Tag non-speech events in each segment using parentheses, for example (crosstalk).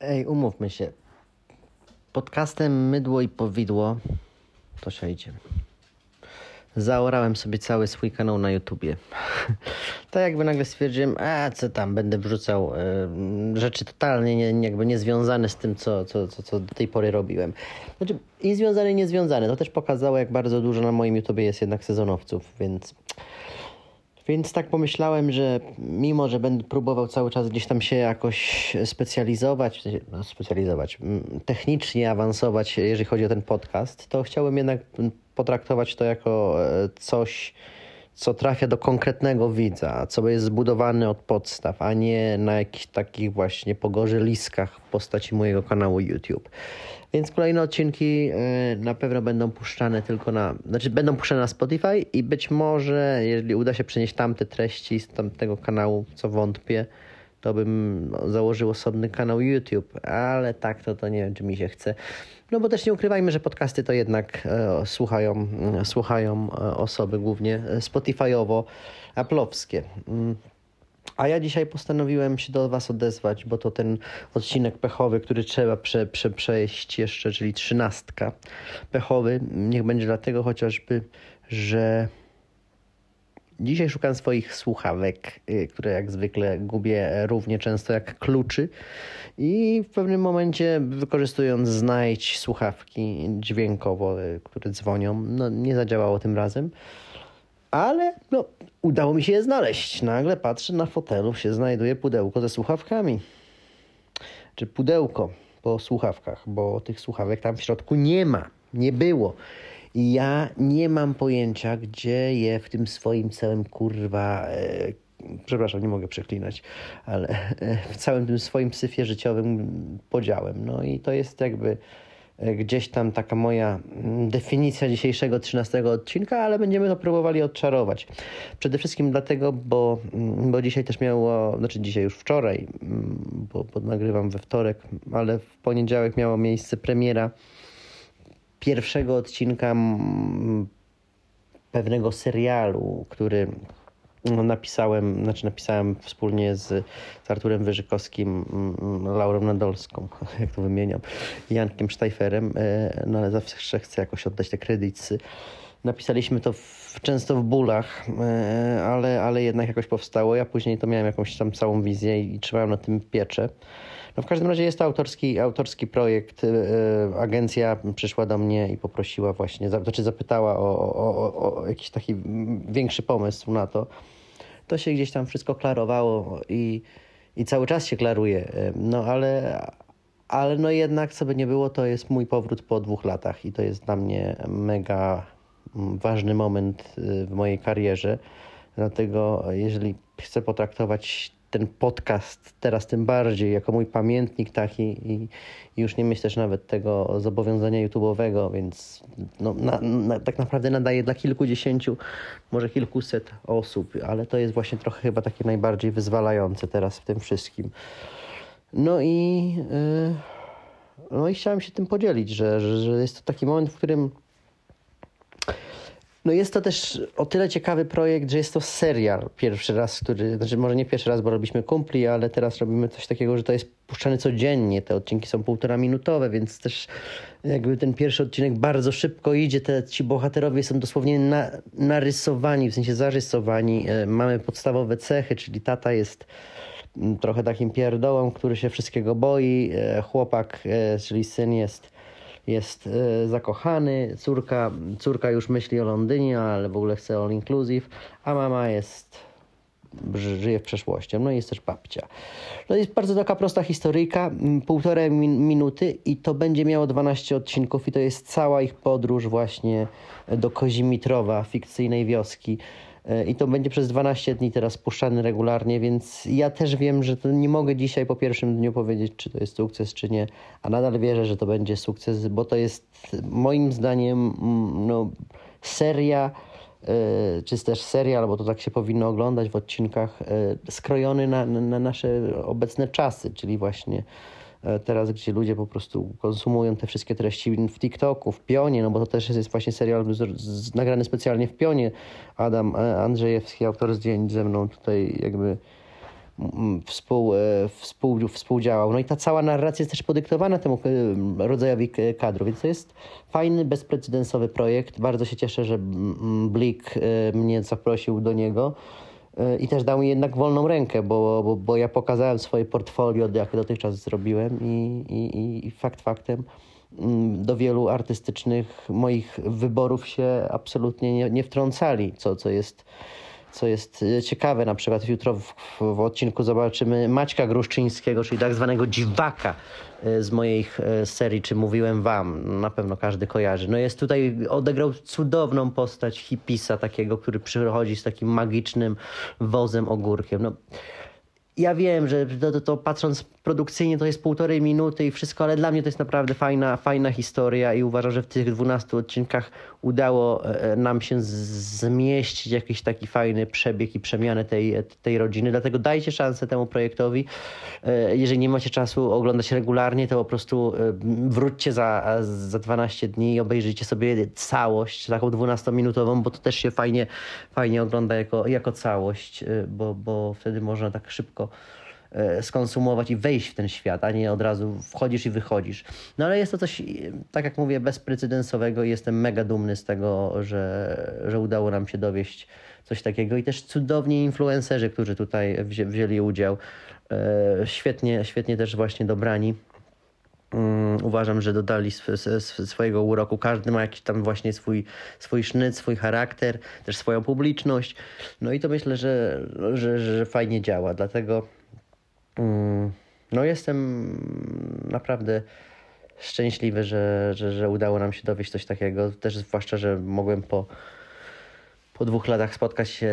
Ej, umówmy się. Podcastem Mydło i Powidło to szejdzie. Zaorałem sobie cały swój kanał na YouTubie. (laughs) tak jakby nagle stwierdziłem, a co tam, będę wrzucał y, rzeczy totalnie nie, jakby niezwiązane z tym, co, co, co, co do tej pory robiłem. Znaczy, i związane, i niezwiązane. To też pokazało, jak bardzo dużo na moim YouTubie jest jednak sezonowców, więc więc tak pomyślałem, że mimo, że będę próbował cały czas gdzieś tam się jakoś specjalizować, no specjalizować, technicznie awansować, jeżeli chodzi o ten podcast, to chciałbym jednak potraktować to jako e, coś, co trafia do konkretnego widza, co jest zbudowane od podstaw, a nie na jakichś takich właśnie liskach w postaci mojego kanału YouTube. Więc kolejne odcinki e, na pewno będą puszczane tylko na, znaczy będą puszczane na Spotify i być może, jeżeli uda się przenieść tamte treści z tamtego kanału, co wątpię, to bym założył osobny kanał YouTube, ale tak to, to nie wiem, czy mi się chce. No bo też nie ukrywajmy, że podcasty to jednak e, słuchają, e, słuchają e, osoby głównie Spotify'owo, aplowskie. Mm. A ja dzisiaj postanowiłem się do Was odezwać, bo to ten odcinek pechowy, który trzeba prze, prze, przejść jeszcze, czyli trzynastka pechowy. Niech będzie dlatego chociażby, że dzisiaj szukam swoich słuchawek, y, które jak zwykle gubię równie często jak kluczy. I w pewnym momencie, wykorzystując znajdź słuchawki dźwiękowo, y, które dzwonią, no nie zadziałało tym razem ale no, udało mi się je znaleźć. Nagle patrzę, na fotelu się znajduje pudełko ze słuchawkami. Czy pudełko po słuchawkach, bo tych słuchawek tam w środku nie ma, nie było. Ja nie mam pojęcia, gdzie je w tym swoim całym kurwa. E, przepraszam, nie mogę przeklinać, ale e, (laughs) w całym tym swoim syfie życiowym podziałem. No i to jest jakby E, gdzieś tam taka moja mm, definicja dzisiejszego 13 odcinka, ale będziemy to próbowali odczarować. Przede wszystkim dlatego, bo, mm, bo dzisiaj też miało, znaczy dzisiaj już wczoraj, mm, bo, bo nagrywam we wtorek, ale w poniedziałek miała miejsce premiera pierwszego odcinka pewnego serialu, który no, napisałem, znaczy napisałem wspólnie z, z Arturem Wyżykowskim, mm, Laurą Nadolską, (laughs) jak to wymieniam, Jankiem Sztajferem, e, no ale zawsze chcę jakoś oddać te kredyty. Napisaliśmy to w, często w bólach, e, ale, ale jednak jakoś powstało. Ja później to miałem jakąś tam całą wizję i, i trzymałem na tym pieczę. No w każdym razie jest to autorski, autorski projekt. E, agencja przyszła do mnie i poprosiła właśnie, znaczy zapytała o, o, o, jakiś taki większy pomysł na to to się gdzieś tam wszystko klarowało i, i cały czas się klaruje. No ale, ale no jednak, co by nie było, to jest mój powrót po dwóch latach i to jest dla mnie mega mm, ważny moment y, w mojej karierze. Dlatego, jeżeli chcę potraktować ten podcast teraz tym bardziej jako mój pamiętnik taki i, już nie myślę też nawet tego zobowiązania YouTube'owego, więc no, na, na, tak naprawdę nadaje dla kilkudziesięciu, może kilkuset osób, ale to jest właśnie trochę chyba takie najbardziej wyzwalające teraz w tym wszystkim. No i, yy, no i chciałem się tym podzielić, że, że, że jest to taki moment, w którym no jest to też o tyle ciekawy projekt, że jest to serial pierwszy raz, który, znaczy może nie pierwszy raz, bo robiliśmy kumpli, ale teraz robimy coś takiego, że to jest puszczane codziennie. Te odcinki są półtora minutowe, więc też jakby ten pierwszy odcinek bardzo szybko idzie. Te, ci bohaterowie są dosłownie na, narysowani, w sensie zarysowani. E, mamy podstawowe cechy, czyli tata jest mm, trochę takim pierdołem, który się wszystkiego boi. E, chłopak, e, czyli syn jest jest e, zakochany, córka, córka już myśli o Londynie, ale w ogóle chce all inclusive, a mama jest żyje w przeszłości. No i jest też babcia. No jest bardzo taka prosta historyjka, półtorej min minuty i to będzie miało 12 odcinków i to jest cała ich podróż właśnie do Kozimitrowa, fikcyjnej wioski. I to będzie przez 12 dni teraz puszczany regularnie, więc ja też wiem, że to nie mogę dzisiaj po pierwszym dniu powiedzieć, czy to jest sukces, czy nie, a nadal wierzę, że to będzie sukces, bo to jest moim zdaniem no, seria, e, czy też serial, bo to tak się powinno oglądać w odcinkach, e, skrojony na, na nasze obecne czasy, czyli właśnie E, teraz, gdzie ludzie po prostu konsumują te wszystkie treści w TikToku, w Pionie, no bo to też jest właśnie serial z, z, nagrany specjalnie w Pionie. Adam e, Andrzejewski, autor zdjęć ze mną tutaj jakby mm, współ, e, współ, współdziałał. No i ta cała narracja jest też podyktowana temu e, rodzajowi kadru, więc to jest fajny, bezprecedensowy projekt. Bardzo się cieszę, że Blik mnie zaprosił do niego i też dał mi jednak wolną rękę, bo, bo, bo ja pokazałem swoje portfolio, jakie dotychczas zrobiłem i, i, i fakt faktem Mm, do wielu artystycznych moich wyborów się absolutnie nie, nie wtrącali, co, co, jest, co jest e, ciekawe. Na przykład jutro w, w odcinku zobaczymy Maćka Gruszczyńskiego, czyli tak zwanego dziwaka e, z mojej serii, czy mówiłem wam, na pewno każdy kojarzy. No jest tutaj, odegrał cudowną postać hipisa takiego, który przychodzi z takim magicznym wozem ogórkiem. No, ja wiem, że to, to, to, patrząc produkcyjnie to jest półtorej minuty i wszystko, ale dla mnie to jest naprawdę fajna, fajna historia i uważam, że w tych 12 odcinkach udało e, nam się zmieścić jakiś taki fajny przebieg i przemianę tej, tej rodziny. Dlatego dajcie szansę temu projektowi. E, jeżeli nie macie czasu oglądać regularnie, to po prostu e, wróćcie za, za 12 dni i obejrzyjcie sobie całość, taką 12-minutową, bo to też się fajnie, fajnie ogląda jako, jako całość, bo, bo wtedy można tak szybko E, skonsumować i wejść w ten świat, a nie od razu wchodzisz i wychodzisz. No ale jest to coś, tak jak mówię, bezprecedensowego i jestem mega dumny z tego, że, że udało nam się dowieść coś takiego i też cudowni influencerzy, którzy tutaj wzię, wzięli udział. E, świetnie, świetnie też właśnie dobrani. Um, uważam, że dodali sw sw swojego uroku. Każdy ma jakiś tam właśnie swój, swój sznyt, swój charakter, też swoją publiczność. No i to myślę, że, że, że fajnie działa. Dlatego Mm, no jestem naprawdę szczęśliwy, że, że, że udało nam się dowieść coś takiego. Też zwłaszcza, że mogłem po, po dwóch latach spotkać się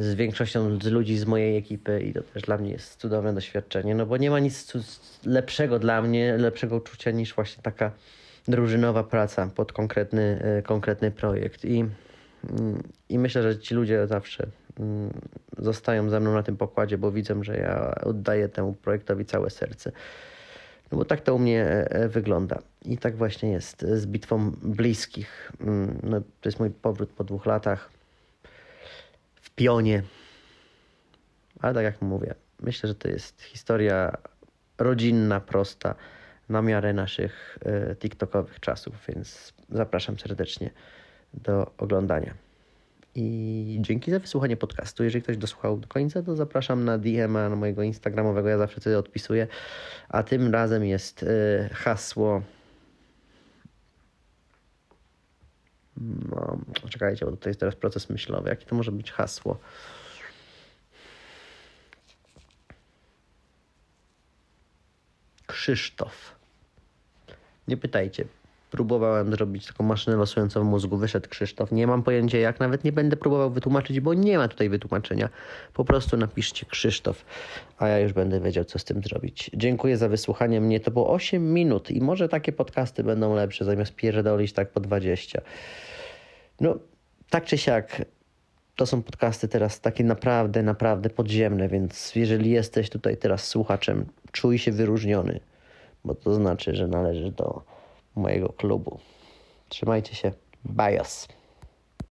z większością z ludzi z mojej ekipy i to też dla mnie jest cudowne doświadczenie, no bo nie ma nic lepszego dla mnie, lepszego uczucia niż właśnie taka drużynowa praca pod konkretny, e, konkretny projekt. I, mm, I myślę, że ci ludzie zawsze Mm, zostają ze mną na tym pokładzie, bo widzę, że ja oddaję temu projektowi całe serce. No bo tak to u mnie e, e, wygląda. I tak właśnie jest z bitwą bliskich. Mm, no, to jest mój powrót po dwóch latach w pionie. Ale tak jak mówię, myślę, że to jest historia rodzinna, prosta, na miarę naszych e, TikTokowych czasów, więc zapraszam serdecznie do oglądania. I dzięki za wysłuchanie podcastu. Jeżeli ktoś dosłuchał do końca, to zapraszam na DM-a na mojego Instagramowego. Ja zawsze wtedy odpisuję. A tym razem jest y, hasło. No, czekajcie, bo to jest teraz proces myślowy. Jakie to może być hasło? Krzysztof. Nie pytajcie próbowałem zrobić taką maszynę losującą w mózgu. Wyszedł Krzysztof. Nie mam pojęcia jak, nawet nie będę próbował wytłumaczyć, bo nie ma tutaj wytłumaczenia. Po prostu napiszcie Krzysztof, a ja już będę wiedział, co z tym zrobić. Dziękuję za wysłuchanie mnie. To było 8 minut i może takie podcasty będą lepsze, zamiast pierdolić tak po 20. No, tak czy siak, to są podcasty teraz takie naprawdę, naprawdę podziemne, więc jeżeli jesteś tutaj teraz słuchaczem, czuj się wyróżniony, bo to znaczy, że należysz do mojego klubu. Trzymajcie się. Bios.